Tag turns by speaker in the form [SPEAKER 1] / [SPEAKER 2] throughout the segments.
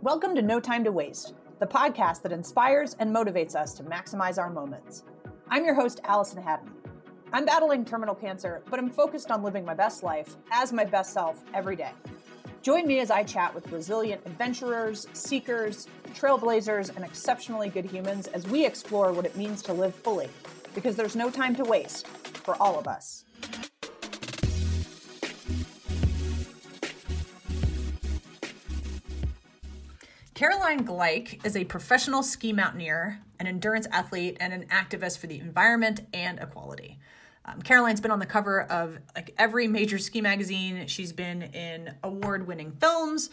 [SPEAKER 1] Welcome to No Time to Waste, the podcast that inspires and motivates us to maximize our moments. I'm your host, Allison Haddon. I'm battling terminal cancer, but I'm focused on living my best life as my best self every day. Join me as I chat with resilient adventurers, seekers, trailblazers, and exceptionally good humans as we explore what it means to live fully, because there's no time to waste for all of us. Caroline Gleich is a professional ski mountaineer, an endurance athlete, and an activist for the environment and equality. Um, Caroline's been on the cover of like every major ski magazine. She's been in award-winning films.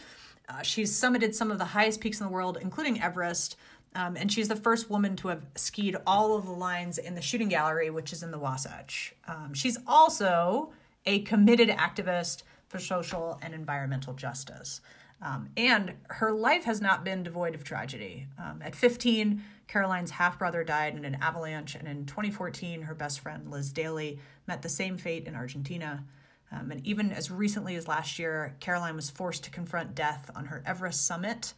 [SPEAKER 1] Uh, she's summited some of the highest peaks in the world, including Everest. Um, and she's the first woman to have skied all of the lines in the shooting gallery, which is in the Wasatch. Um, she's also a committed activist for social and environmental justice. Um, and her life has not been devoid of tragedy. Um, at 15, Caroline's half brother died in an avalanche, and in 2014, her best friend Liz Daley met the same fate in Argentina. Um, and even as recently as last year, Caroline was forced to confront death on her Everest summit,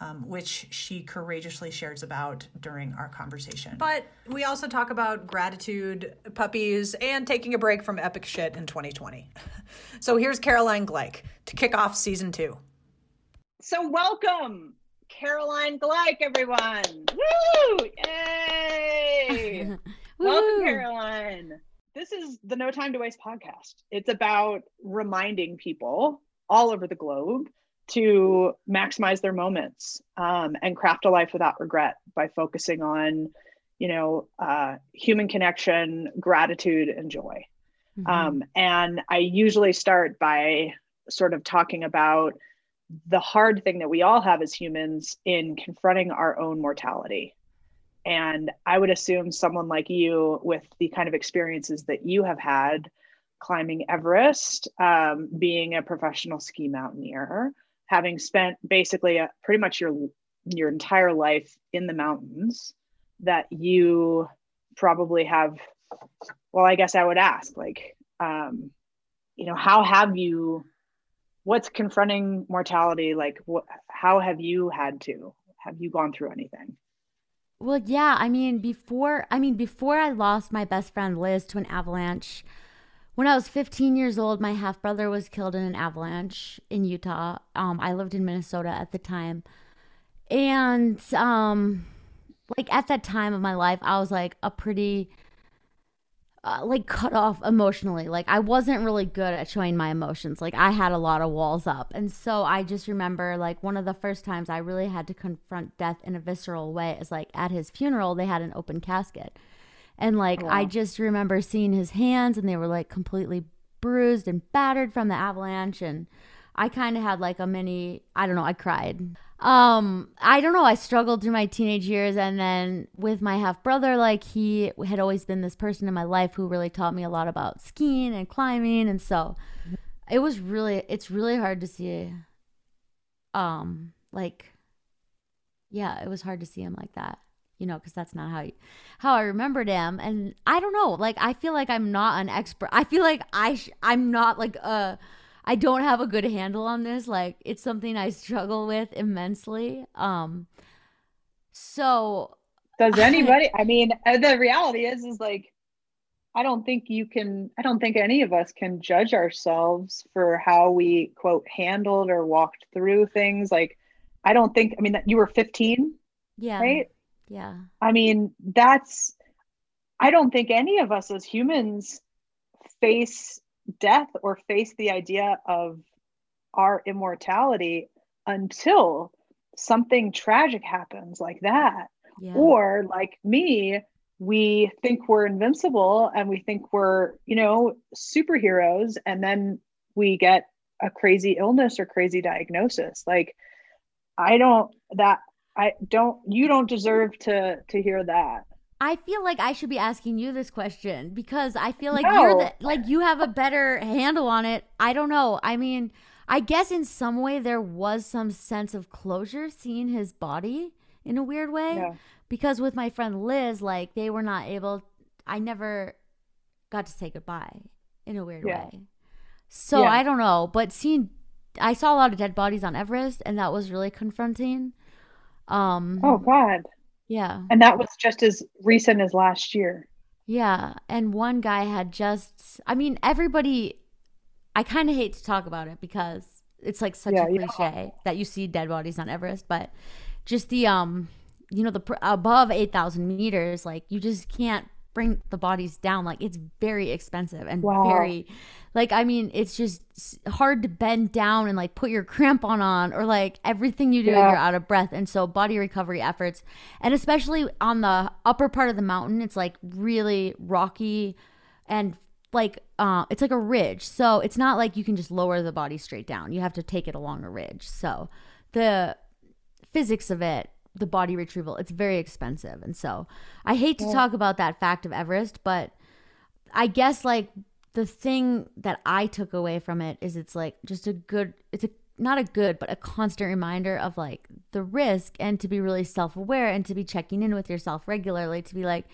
[SPEAKER 1] um, which she courageously shares about during our conversation. But we also talk about gratitude, puppies, and taking a break from epic shit in 2020. so here's Caroline Gleich to kick off season two.
[SPEAKER 2] So welcome, Caroline Gleich, everyone. Woo! Yay! welcome, Caroline. This is the No Time to Waste podcast. It's about reminding people all over the globe to maximize their moments um, and craft a life without regret by focusing on, you know, uh, human connection, gratitude, and joy. Mm-hmm. Um, and I usually start by sort of talking about the hard thing that we all have as humans in confronting our own mortality. And I would assume someone like you, with the kind of experiences that you have had climbing Everest, um, being a professional ski mountaineer, having spent basically a, pretty much your your entire life in the mountains, that you probably have. Well, I guess I would ask, like, um, you know, how have you what's confronting mortality? Like what how have you had to have you gone through anything?
[SPEAKER 3] Well yeah i mean before i mean before i lost my best friend liz to an avalanche when i was 15 years old my half brother was killed in an avalanche in utah. Um, i lived in minnesota at the time. And um like at that time of my life i was like a pretty uh, like cut off emotionally. Like I wasn't really good at showing my emotions. Like I had a lot of walls up. And so I just remember like one of the first times I really had to confront death in a visceral way is like at his funeral they had an open casket. And like oh, wow. I just remember seeing his hands and they were like completely bruised and battered from the avalanche and I kind of had like a mini I don't know, I cried um i don't know i struggled through my teenage years and then with my half brother like he had always been this person in my life who really taught me a lot about skiing and climbing and so it was really it's really hard to see um like yeah it was hard to see him like that you know because that's not how you, how i remembered him and i don't know like i feel like i'm not an expert i feel like i sh- i'm not like a I don't have a good handle on this. Like it's something I struggle with immensely. Um so
[SPEAKER 2] does anybody I, I mean uh, the reality is is like I don't think you can I don't think any of us can judge ourselves for how we quote handled or walked through things like I don't think I mean that you were 15
[SPEAKER 3] yeah
[SPEAKER 2] right
[SPEAKER 3] yeah
[SPEAKER 2] I mean that's I don't think any of us as humans face death or face the idea of our immortality until something tragic happens like that. Yeah. Or like me, we think we're invincible and we think we're, you know, superheroes and then we get a crazy illness or crazy diagnosis. Like I don't that I don't you don't deserve to to hear that.
[SPEAKER 3] I feel like I should be asking you this question because I feel like no. you're the, like you have a better handle on it. I don't know. I mean, I guess in some way there was some sense of closure seeing his body in a weird way yeah. because with my friend Liz, like they were not able. I never got to say goodbye in a weird yeah. way. So yeah. I don't know, but seeing I saw a lot of dead bodies on Everest, and that was really confronting. Um,
[SPEAKER 2] oh God.
[SPEAKER 3] Yeah.
[SPEAKER 2] And that was just as recent as last year.
[SPEAKER 3] Yeah. And one guy had just, I mean, everybody, I kind of hate to talk about it because it's like such
[SPEAKER 2] Yeah,
[SPEAKER 3] a
[SPEAKER 2] yeah.
[SPEAKER 3] cliche that you see dead bodies on Everest, but just the, um, you know, the above 8,000 meters, like you just can't bring the bodies down. Like it's very expensive and
[SPEAKER 2] Wow.
[SPEAKER 3] very, like, I mean, it's just hard to bend down and like put your crampon on or like everything you do,
[SPEAKER 2] Yeah.
[SPEAKER 3] you're out of breath. And so body recovery efforts, and especially on the upper part of the mountain, it's like really rocky and like uh, it's like a ridge. So it's not like you can just lower the body straight down. You have to take it along a ridge. So the physics of it, the body retrieval, it's very expensive. And so I hate to talk about that fact of Everest, but I guess like the thing that I took away from it is it's like just a good it's a not a good but a constant reminder of like the risk and to be really self-aware and to be checking in with yourself regularly to be like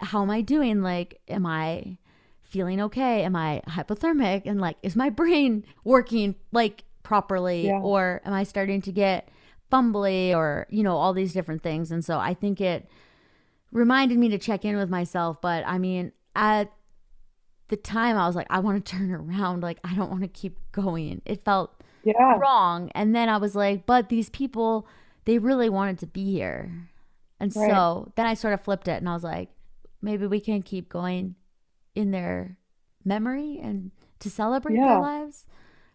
[SPEAKER 3] how am I doing? Like am I feeling okay? Am I hypothermic? And like is my brain working like properly?
[SPEAKER 2] Yeah.
[SPEAKER 3] or am I starting to get fumbly or you know all these different things and so I think it reminded me to check in with myself but I mean at the time I was like, I want to turn around. Like, I don't want to keep going. It felt
[SPEAKER 2] Yeah.
[SPEAKER 3] wrong. And then I was like, but these people, they really wanted to be here. And
[SPEAKER 2] Right.
[SPEAKER 3] so then I sort of flipped it and I was like, maybe we can keep going in their memory and to celebrate
[SPEAKER 2] Yeah.
[SPEAKER 3] their lives.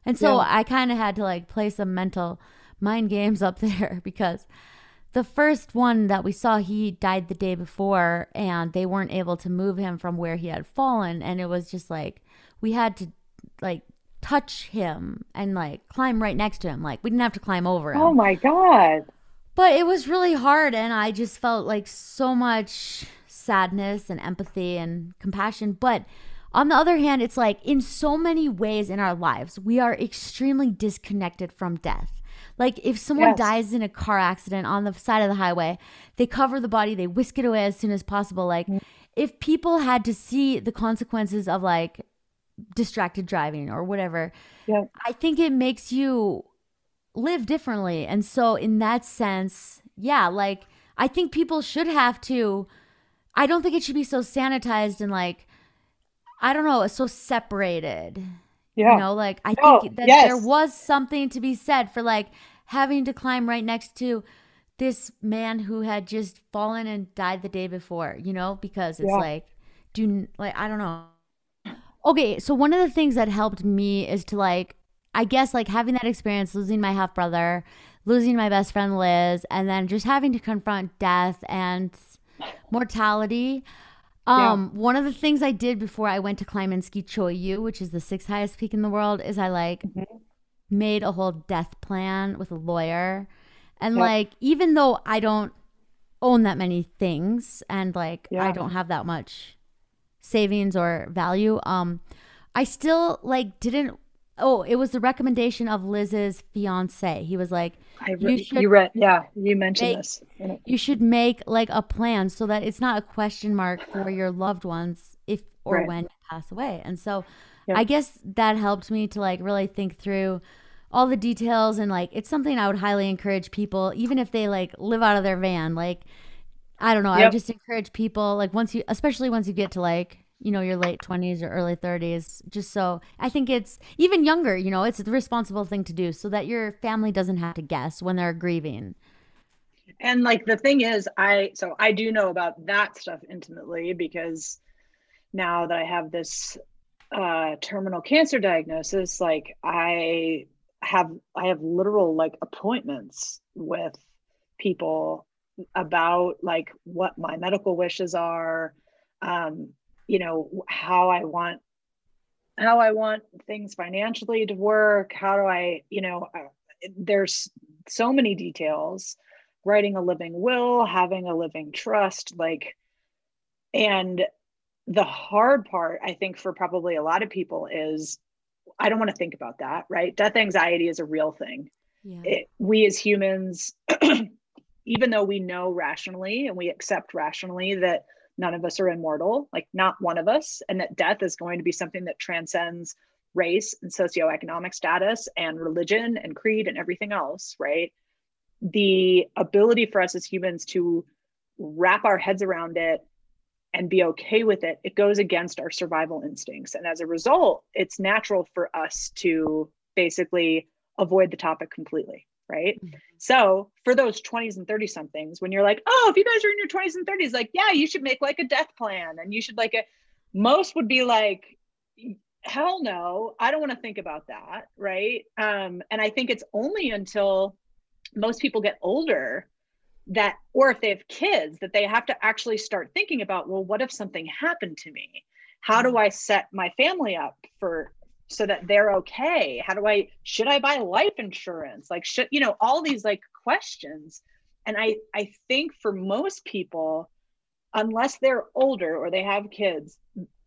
[SPEAKER 3] And so
[SPEAKER 2] Yeah.
[SPEAKER 3] I kind of had to like play some mental mind games up there because the first one that we saw, he died the day before, and they weren't able to move him from where he had fallen. And it was just like we had to like touch him and like climb right next to him. Like we didn't have to climb over him.
[SPEAKER 2] Oh my God.
[SPEAKER 3] But it was really hard, and I just felt like so much sadness and empathy and compassion. But on the other hand, it's like in so many ways in our lives, we are extremely disconnected from death. Like if someone
[SPEAKER 2] Yes.
[SPEAKER 3] dies in a car accident on the side of the highway, they cover the body, they whisk it away as soon as possible. Like mm-hmm. if people had to see the consequences of like distracted driving or whatever,
[SPEAKER 2] Yeah.
[SPEAKER 3] I think it makes you live differently. And so, in that sense, yeah, like I think people should have to. I don't think it should be so sanitized and like, I don't know, so separated.
[SPEAKER 2] Yeah.
[SPEAKER 3] You know, like I
[SPEAKER 2] No,
[SPEAKER 3] think that
[SPEAKER 2] yes.
[SPEAKER 3] there was something to be said for like having to climb right next to this man who had just fallen and died the day before, you know, because it's
[SPEAKER 2] Yeah.
[SPEAKER 3] like, do like I don't know. Okay, so one of the things that helped me is to like, I guess like having that experience, losing my half brother, losing my best friend Liz, and then just having to confront death and mortality. Um, one of the things I did before I went to climb Inski Cho Oyu, which is the sixth highest peak in the world, is I like made a whole death plan with a lawyer. And
[SPEAKER 2] Yep.
[SPEAKER 3] like, even though I don't own that many things and like I don't have that much savings or value, um, I still like didn't oh, it was the recommendation of Liz's fiance. He was like,
[SPEAKER 2] I
[SPEAKER 3] You
[SPEAKER 2] re- you,
[SPEAKER 3] should
[SPEAKER 2] read, yeah, you mentioned
[SPEAKER 3] make-
[SPEAKER 2] this.
[SPEAKER 3] you should make like a plan so that it's not a question mark for your loved ones if or
[SPEAKER 2] Right.
[SPEAKER 3] when you pass away. And so
[SPEAKER 2] Yep.
[SPEAKER 3] I guess that helped me to like really think through all the details and like it's something I would highly encourage people even if they like live out of their van like I don't know, I
[SPEAKER 2] Yep.
[SPEAKER 3] would just encourage people like once you especially once you get to like you know your late 20s or early 30s just so I think it's even younger, you know, it's the responsible thing to do so that your family doesn't have to guess when they're grieving.
[SPEAKER 2] And like the thing is, I so I do know about that stuff intimately because now that I have this uh terminal cancer diagnosis, like I have I have literal like appointments with people about like what my medical wishes are, um, you know, how I want how I want things financially to work, how do I, you know, uh, there's so many details writing a living will, having a living trust, like, and the hard part, I think, for probably a lot of people is I don't want to think about that, right? Death anxiety is a real thing.
[SPEAKER 3] Yeah.
[SPEAKER 2] It, we as humans, even though we know rationally and we accept rationally that none of us are immortal, like not one of us, and that death is going to be something that transcends race and socioeconomic status and religion and creed and everything else, right? The ability for us as humans to wrap our heads around it and be okay with it, it goes against our survival instincts. And as a result, it's natural for us to basically avoid the topic completely. Right. Mm-hmm. So for those 20s and 30 somethings, when you're like, oh, if you guys are in your 20s and 30s, like, yeah, you should make like a death plan and you should like a, most would be like, hell no, I don't want to think about that. Right. Um, and I think it's only until most people get older that or if they have kids that they have to actually start thinking about well what if something happened to me? How do mm-hmm. i set my family up for so that they're okay? How do i should i buy life insurance? Like should you know all these like questions. And i i think for most people unless they're older or they have kids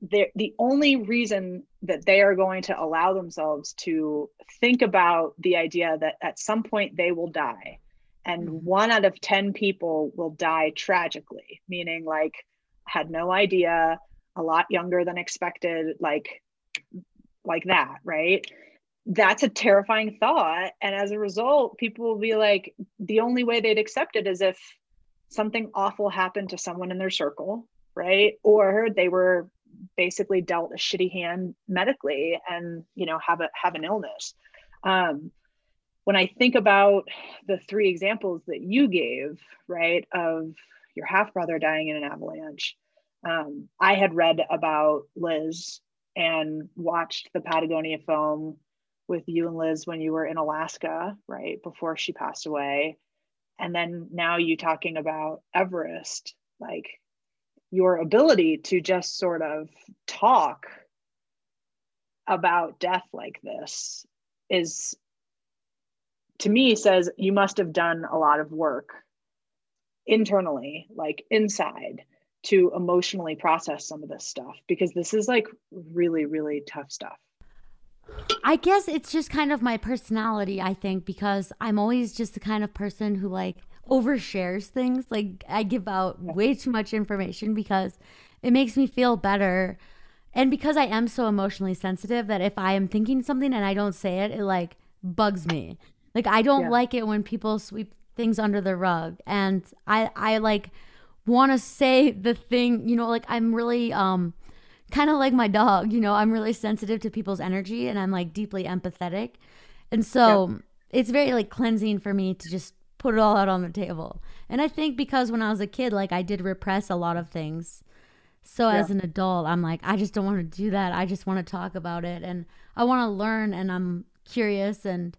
[SPEAKER 2] they're the only reason that they are going to allow themselves to think about the idea that at some point they will die and mm-hmm. one out of 10 people will die tragically meaning like had no idea a lot younger than expected like like that right? That's a terrifying thought and as a result people will be like the only way they'd accept it is if something awful happened to someone in their circle right? Or they were basically dealt a shitty hand medically and you know have a have an illness. Um when I think about the three examples that you gave, right, of your half brother dying in an avalanche, um, I had read about Liz and watched the Patagonia film with you and Liz when you were in Alaska, right, before she passed away. And then now you talking about Everest, like your ability to just sort of talk about death like this is to me says you must have done a lot of work internally, like inside, to emotionally process some of this stuff because this is like really, really tough stuff.
[SPEAKER 3] I guess it's just kind of my personality, I think, because I'm always just the kind of person who like overshares things. Like I give out way too much information because it makes me feel better. And because I am so emotionally sensitive that if I am thinking something and I don't say it, it like bugs me. Like I don't yeah. like it when people sweep things under the rug and I I like want to say the thing, you know, like I'm really um kind of like my dog, you know, I'm really sensitive to people's energy and I'm like deeply empathetic. And so yeah. it's very like cleansing for me to just put it all out on the table. And I think because when I was a kid, like I did repress a lot of things. So yeah. as an adult, I'm like, I just don't want to do that. I just want to talk about it and I want to learn and I'm curious and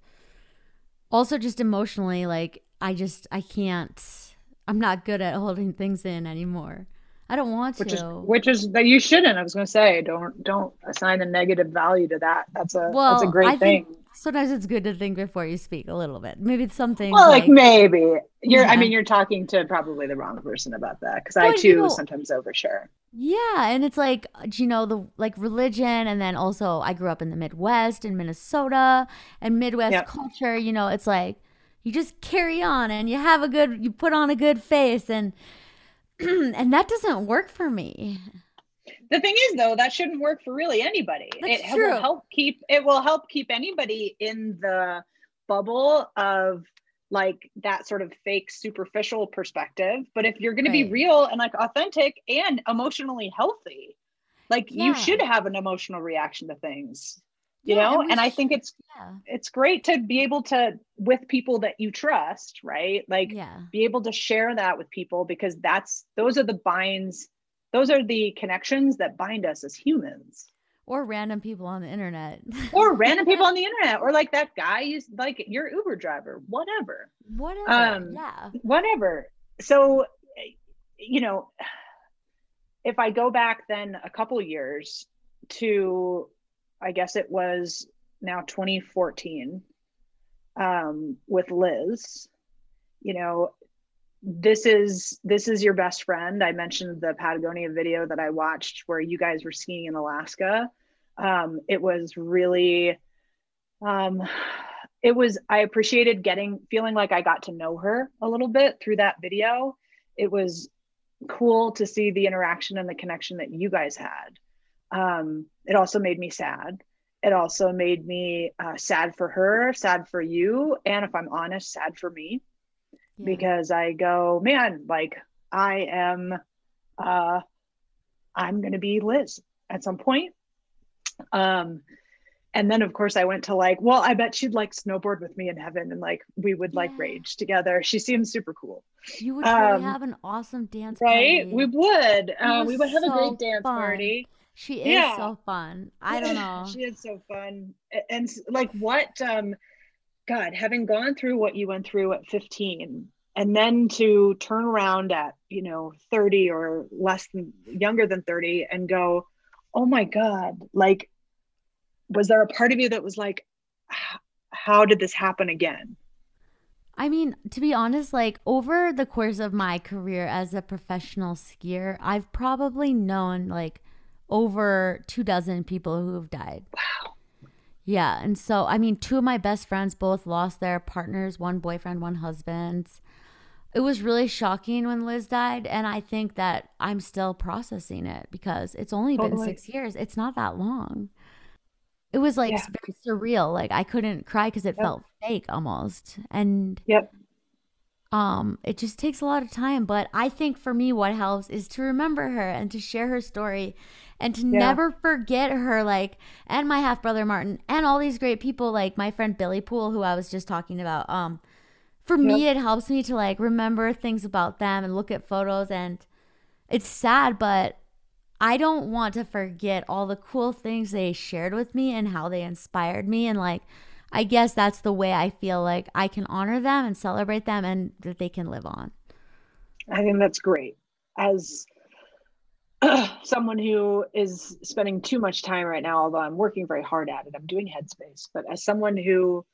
[SPEAKER 3] also just emotionally like i just i can't i'm not good at holding things in anymore. I don't want
[SPEAKER 2] which
[SPEAKER 3] to.
[SPEAKER 2] is which is that you shouldn't i was going to say don't don't assign a negative value to that. That's a well, that's a great I thing
[SPEAKER 3] sometimes it's good to think before you speak a little bit maybe it's something
[SPEAKER 2] well like, like maybe you're yeah. i mean you're talking to probably the wrong person about that because i too you know, sometimes overshare
[SPEAKER 3] yeah, and it's like uh, you know the like religion, and then also I grew up in the Midwest in Minnesota, and Midwest yep. culture. You know, it's like you just carry on and you have a good, you put on a good face, and and that doesn't work for me.
[SPEAKER 2] The thing is, though, that shouldn't work for really anybody.
[SPEAKER 3] That's
[SPEAKER 2] it
[SPEAKER 3] true.
[SPEAKER 2] will help keep it will help keep anybody in the bubble of like that sort of fake superficial perspective but if you're going right. to be real and like authentic and emotionally healthy like yeah. you should have an emotional reaction to things you yeah, know and, and i think it's yeah. it's great to be able to with people that you trust right like
[SPEAKER 3] yeah.
[SPEAKER 2] be able to share that with people because that's those are the binds those are the connections that bind us as humans.
[SPEAKER 3] Or random people on the internet.
[SPEAKER 2] Or random people on the internet or like that guy you like your uber driver whatever.
[SPEAKER 3] Whatever um yeah.
[SPEAKER 2] whatever. So you know if i go back then a couple years to i guess it was now 2014 um with liz you know this is this is your best friend. I mentioned the Patagonia video that I watched where you guys were skiing in Alaska. Um, it was really um, it was I appreciated getting feeling like I got to know her a little bit through that video. It was cool to see the interaction and the connection that you guys had. Um, it also made me sad it also made me uh, sad for her, sad for you, and if I'm honest, sad for me yeah. because I go, man, like I am, uh, I'm going to be Liz at some point. Um, and then of course I went to like, well, I bet she'd like snowboard with me in heaven and like we would yeah. like rage together. She seems super cool.
[SPEAKER 3] You would um, have an awesome dance party.
[SPEAKER 2] right? Party. We would. Uh, we would have so a great dance fun. party.
[SPEAKER 3] She is yeah. so fun. I don't know.
[SPEAKER 2] she is so fun. And like what um God, having gone through what you went through at 15 and then to turn around at, you know, 30 or less than younger than 30 and go, "Oh my God, like was there a part of you that was like how did this happen again?"
[SPEAKER 3] I mean, to be honest, like over the course of my career as a professional skier, I've probably known like over two dozen people who have died.
[SPEAKER 2] Wow.
[SPEAKER 3] Yeah. And so, I mean, two of my best friends both lost their partners one boyfriend, one husband. It was really shocking when Liz died. And I think that I'm still processing it because it's only totally. been six years. It's not that long. It was like yeah. very surreal. Like I couldn't cry because it yep. felt fake almost. And
[SPEAKER 2] yep
[SPEAKER 3] um it just takes a lot of time but i think for me what helps is to remember her and to share her story and to yeah. never forget her like and my half brother martin and all these great people like my friend billy poole who i was just talking about um for yep. me it helps me to like remember things about them and look at photos and it's sad but i don't want to forget all the cool things they shared with me and how they inspired me and like I guess that's the way I feel like I can honor them and celebrate them and that they can live on.
[SPEAKER 2] I think that's great. As someone who is spending too much time right now, although I'm working very hard at it, I'm doing Headspace, but as someone who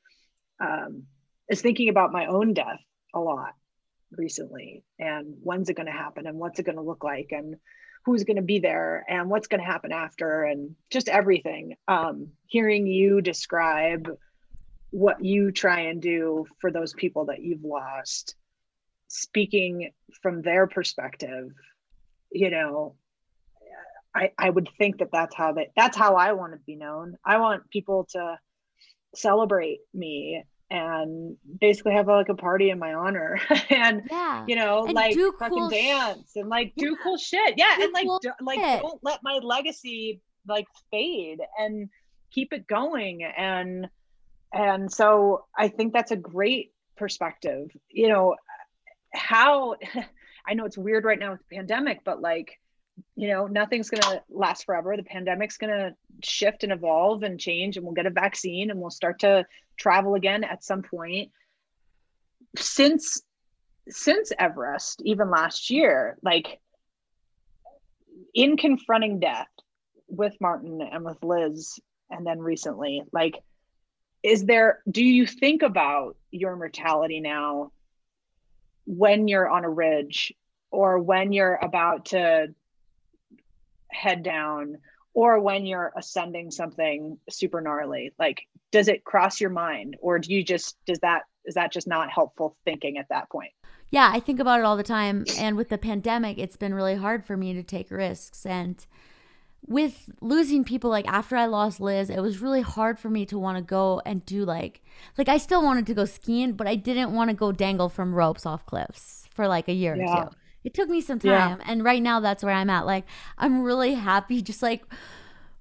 [SPEAKER 2] um, is thinking about my own death a lot recently and when's it going to happen and what's it going to look like and who's going to be there and what's going to happen after and just everything um, hearing you describe what you try and do for those people that you've lost speaking from their perspective you know i i would think that that's how that's how i want to be known. I want people to celebrate me and basically have like a party in my honor and yeah. you know and like fucking cool dance and like yeah. do cool shit. Yeah do and like cool do, like don't let my legacy like fade and keep it going. And and so i think that's a great perspective. You know how i know it's weird right now with the pandemic but like you know nothing's going to last forever. The pandemic's going to shift and evolve and change and we'll get a vaccine and we'll start to travel again at some point. Since since everest even last year like in confronting death with martin and with liz and then recently like is there do you think about your mortality now when you're on a ridge or when you're about to head down or when you're ascending something super gnarly like does it cross your mind or do you just does that is that just not helpful thinking at that point
[SPEAKER 3] yeah i think about it all the time and with the pandemic it's been really hard for me to take risks and with losing people like after I lost Liz, it was really hard for me to want to go and do like like I still wanted to go skiing, but I didn't want to go dangle from ropes off cliffs for like a year yeah. or two. It took me some time. Yeah. And right now that's where I'm at. Like I'm really happy just like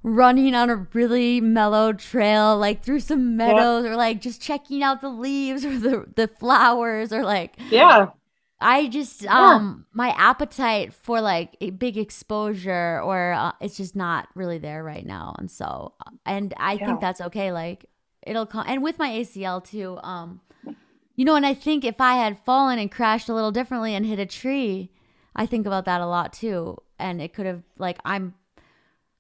[SPEAKER 3] running on a really mellow trail like through some meadows or like just checking out the leaves or the the flowers or like
[SPEAKER 2] yeah
[SPEAKER 3] I just um my appetite for like a big exposure or uh, it's just not really there right now and so and I yeah. think that's okay like it'll come and with my ACL too um you know and I think if I had fallen and crashed a little differently and hit a tree I think about that a lot too and it could have like I'm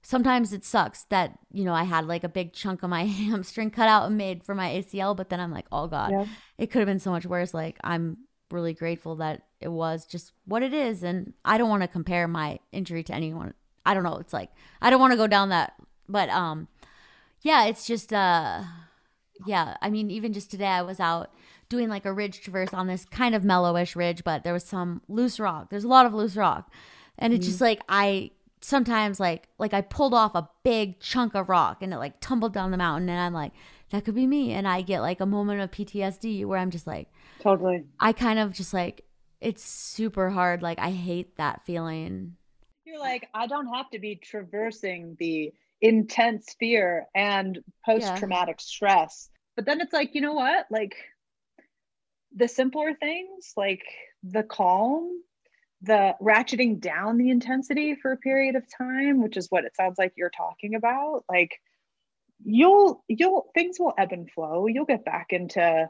[SPEAKER 3] sometimes it sucks that you know I had like a big chunk of my hamstring cut out and made for my ACL but then I'm like oh god yeah. it could have been so much worse like I'm really grateful that it was just what it is. And I don't want to compare my injury to anyone. I don't know. It's like, I don't want to go down that, but, um, yeah, it's just, uh, yeah. I mean, even just today I was out doing like a ridge traverse on this kind of mellowish ridge, but there was some loose rock. There's a lot of loose rock. And it's mm-hmm. just like, I sometimes like like I pulled off a big chunk of rock and it like tumbled down the mountain and I'm like that could be me and I get like a moment of PTSD where I'm just like
[SPEAKER 2] totally
[SPEAKER 3] I kind of just like it's super hard like I hate that feeling.
[SPEAKER 2] You're like I don't have to be traversing the intense fear and post traumatic yeah. stress. But then it's like, you know what? Like the simpler things, like the calm, the ratcheting down the intensity for a period of time, which is what it sounds like you're talking about, like you'll you'll things will ebb and flow. You'll get back into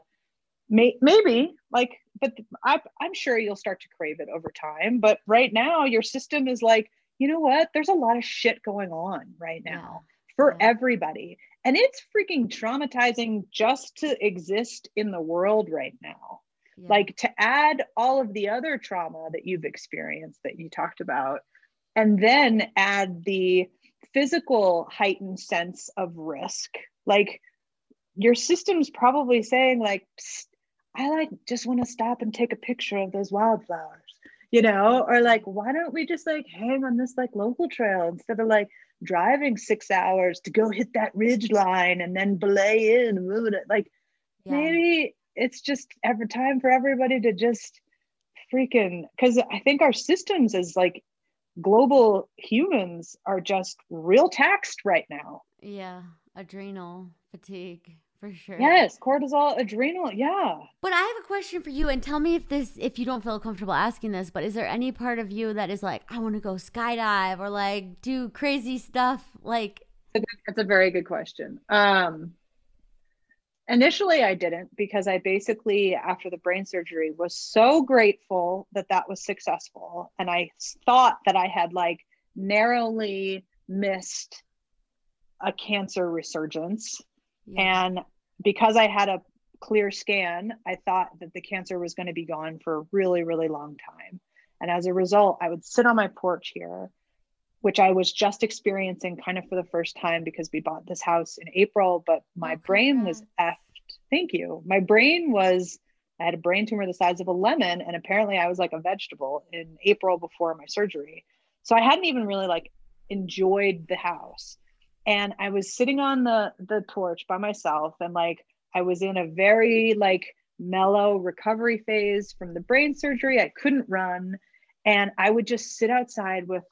[SPEAKER 2] may, maybe like but I, i'm sure you'll start to crave it over time but right now your system is like you know what there's a lot of shit going on right now yeah. for yeah. everybody and it's freaking traumatizing just to exist in the world right now. Yeah. like to add all of the other trauma that you've experienced that you talked about and then add the physical heightened sense of risk. Like your system's probably saying like i like just want to stop and take a picture of those wildflowers you know? Or like why don't we just like hang on this like local trail instead of like driving six hours to go hit that ridge line and then belay in moving it like yeah. maybe it's just every time for everybody to just freaking because i think our systems as like global humans are just real taxed right now
[SPEAKER 3] yeah adrenal fatigue for sure.
[SPEAKER 2] Yes, cortisol, adrenal, yeah.
[SPEAKER 3] But I have a question for you and tell me if this if you don't feel comfortable asking this, but is there any part of you that is like I want to go skydive or like do crazy stuff like
[SPEAKER 2] That's a very good question. Um initially I didn't because I basically after the brain surgery was so grateful that that was successful and I thought that I had like narrowly missed a cancer resurgence yeah. And because I had a clear scan, I thought that the cancer was going to be gone for a really, really long time. And as a result, I would sit on my porch here, which I was just experiencing kind of for the first time because we bought this house in April, but my oh, brain was effed. Thank you. My brain was, I had a brain tumor the size of a lemon, and apparently I was like a vegetable in April before my surgery. So I hadn't even really like enjoyed the house and i was sitting on the the porch by myself and like i was in a very like mellow recovery phase from the brain surgery. I couldn't run and i would just sit outside with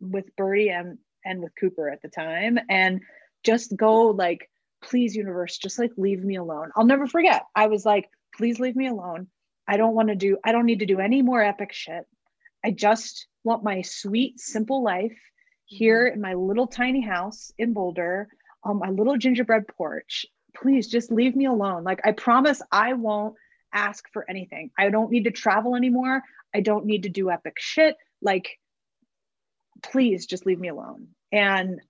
[SPEAKER 2] with birdie and and with cooper at the time and just go like please universe just like leave me alone. I'll never forget. I was like please leave me alone. I don't want to do i don't need to do any more epic shit. I just want my sweet simple life here mm-hmm. in my little tiny house in Boulder on my little gingerbread porch. Please just leave me alone. Like, I promise I won't ask for anything. I don't need to travel anymore. I don't need to do epic shit. Like, please just leave me alone. And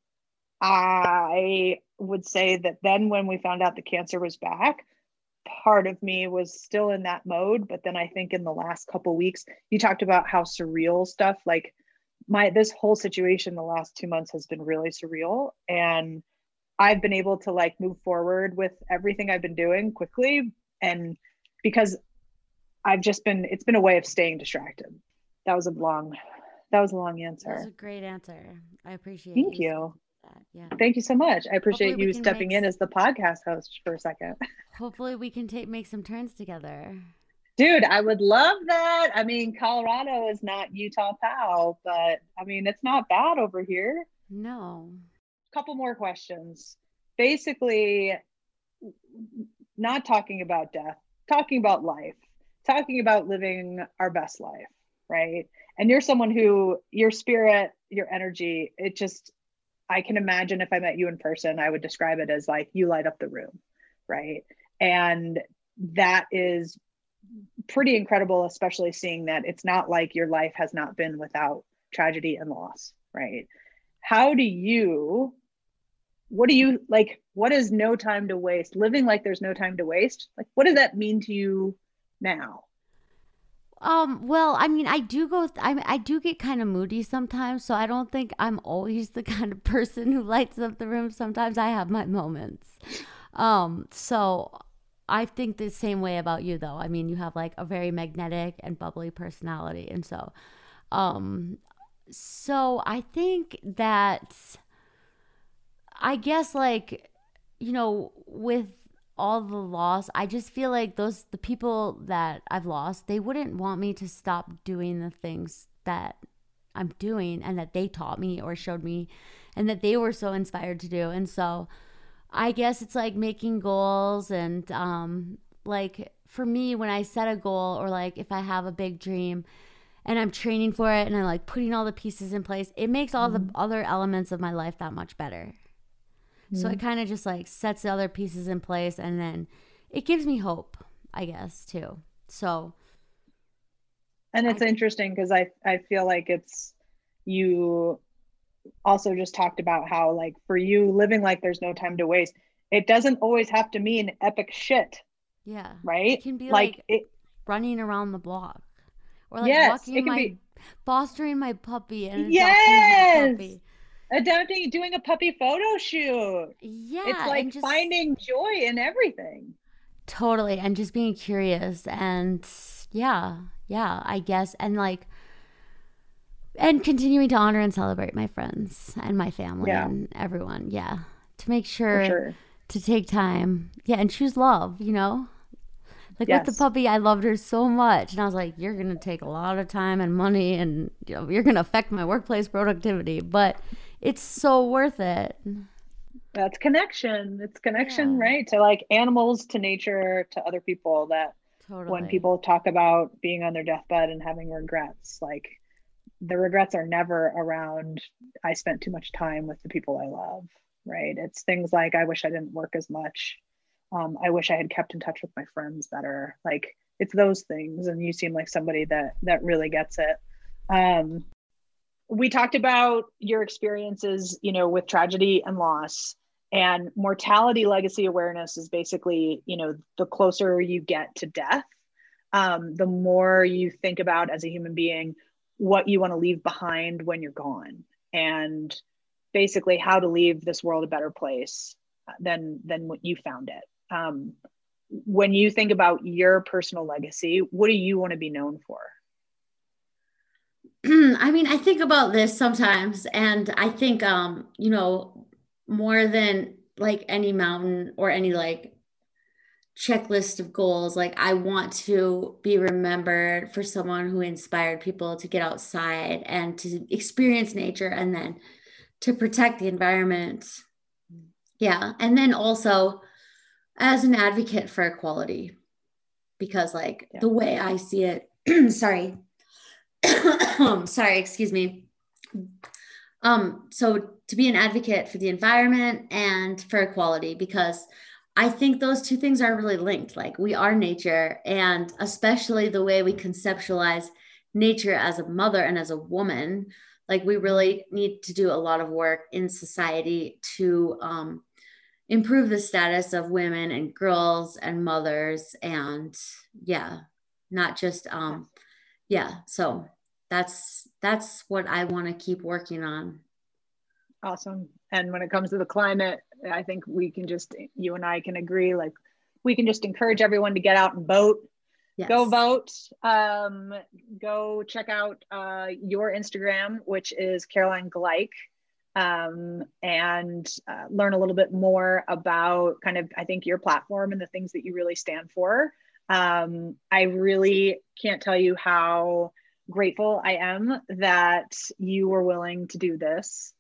[SPEAKER 2] I would say that then when we found out the cancer was back, part of me was still in that mode. But then I think in the last couple weeks, you talked about how surreal stuff like my this whole situation the last two months has been really surreal and i've been able to like move forward with everything i've been doing quickly and because i've just been it's been a way of staying distracted that was a long that was a long answer
[SPEAKER 3] that was a great answer i appreciate
[SPEAKER 2] thank you, you. Yeah. Thank you so much. I appreciate you stepping in as the podcast host for a second.
[SPEAKER 3] Hopefully we can take make some turns together.
[SPEAKER 2] Dude, I would love that. I mean, Colorado is not Utah POW, but I mean, it's not bad over here.
[SPEAKER 3] No.
[SPEAKER 2] Couple more questions. Basically, not talking about death, talking about life, talking about living our best life, right? And you're someone who, your spirit, your energy, it just, I can imagine if I met you in person, I would describe it as like you light up the room, right? And that is pretty incredible, especially seeing that it's not like your life has not been without tragedy and loss, right? How do you, what do you like? What is no time to waste? Living like there's no time to waste. Like, what does that mean to you now?
[SPEAKER 3] Um, well, I mean, I do go, I, I do get kind of moody sometimes. So I don't think I'm always the kind of person who lights up the room. Sometimes I have my moments. Um, so I think the same way about you though. I mean, you have like a very magnetic and bubbly personality. And so um so I think that I guess like you know with all the loss, I just feel like those the people that I've lost, they wouldn't want me to stop doing the things that I'm doing and that they taught me or showed me and that they were so inspired to do. And so I guess it's like making goals and um like for me when I set a goal or like if I have a big dream and I'm training for it and I'm like putting all the pieces in place, it makes all mm-hmm. the other elements of my life that much better. Mm-hmm. So it mm-hmm. kind of just like sets the other pieces in place and then it gives me hope, I guess, too. So
[SPEAKER 2] and it's I, interesting because I I feel like it's you also just talked about how like for you living like there's no time to waste it doesn't always have to mean epic shit
[SPEAKER 3] yeah.
[SPEAKER 2] right?
[SPEAKER 3] It can be like, like it, running around the block or like yes, walking my be, fostering my puppy and
[SPEAKER 2] yes! puppy. adopting doing a puppy photo shoot.
[SPEAKER 3] Yeah
[SPEAKER 2] it's like just, finding joy in everything.
[SPEAKER 3] Totally and just being curious and yeah yeah i guess and like and continuing to honor and celebrate my friends and my family yeah. and everyone. Yeah. To make sure, sure, to take time. Yeah. And choose love, you know? Like yes. with the puppy, I loved her so much. And I was like, you're going to take a lot of time and money and you know, you're going to affect my workplace productivity, but it's so worth it.
[SPEAKER 2] That's connection. It's connection, yeah. right? To like animals, to nature, to other people that totally. when people talk about being on their deathbed and having regrets, like the regrets are never around i spent too much time with the people i love right? It's things like i wish i didn't work as much. Um, i wish i had kept in touch with my friends better. Like it's those things and you seem like somebody that that really gets it. Um, we talked about your experiences you know with tragedy and loss and mortality legacy awareness is basically you know the closer you get to death um, the more you think about as a human being what you want to leave behind when you're gone and basically how to leave this world a better place than than what you found it. Um, when you think about your personal legacy what do you want to be known for?
[SPEAKER 3] I mean i think about this sometimes and i think um you know more than like any mountain or any like checklist of goals. Like, I want to be remembered for someone who inspired people to get outside and to experience nature and then to protect the environment. Yeah. And then also as an advocate for equality, because, like, yeah. the way I see it, sorry, sorry, excuse me. Um, so to be an advocate for the environment and for equality, because I think those two things are really linked. Like we are nature, and especially the way we conceptualize nature as a mother and as a woman. Like we really need to do a lot of work in society to um, improve the status of women and girls and mothers, and yeah, not just um, yeah. So that's that's what I want to keep working on.
[SPEAKER 2] Awesome. And when it comes to the climate, I think we can just, you and I can agree, like we can just encourage everyone to get out and vote. Yes. Go vote. Um, go check out uh, your Instagram, which is Caroline Gleich, um, and uh, learn a little bit more about kind of, I think, your platform and the things that you really stand for. Um, I really can't tell you how grateful I am that you were willing to do this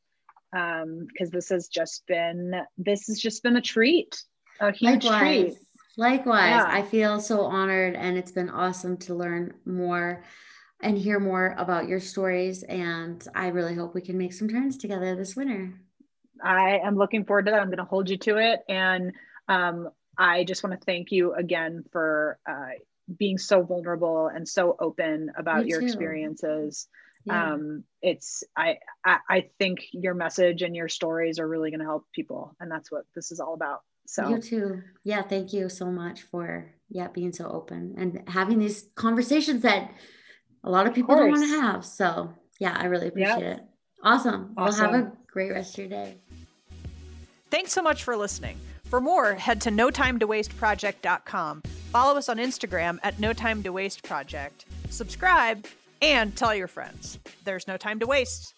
[SPEAKER 2] because um, this has just been this has just been a treat, a huge Likewise. treat.
[SPEAKER 3] Likewise, yeah. I feel so honored, and it's been awesome to learn more and hear more about your stories. And I really hope we can make some turns together this winter.
[SPEAKER 2] I am looking forward to that. I'm going to hold you to it, and um, I just want to thank you again for uh, being so vulnerable and so open about your experiences yeah. um it's I, I i think your message and your stories are really going to help people and that's what this is all about so.
[SPEAKER 3] You too. Yeah thank you so much for yeah being so open and having these conversations that a lot of people of don't want to have so yeah i really appreciate yep. it. Awesome. awesome well have a great rest of your day.
[SPEAKER 1] Thanks so much for listening. For more head to no time to waste project.com follow us on instagram at no time to waste project subscribe
[SPEAKER 2] And tell your friends. There's no time to waste.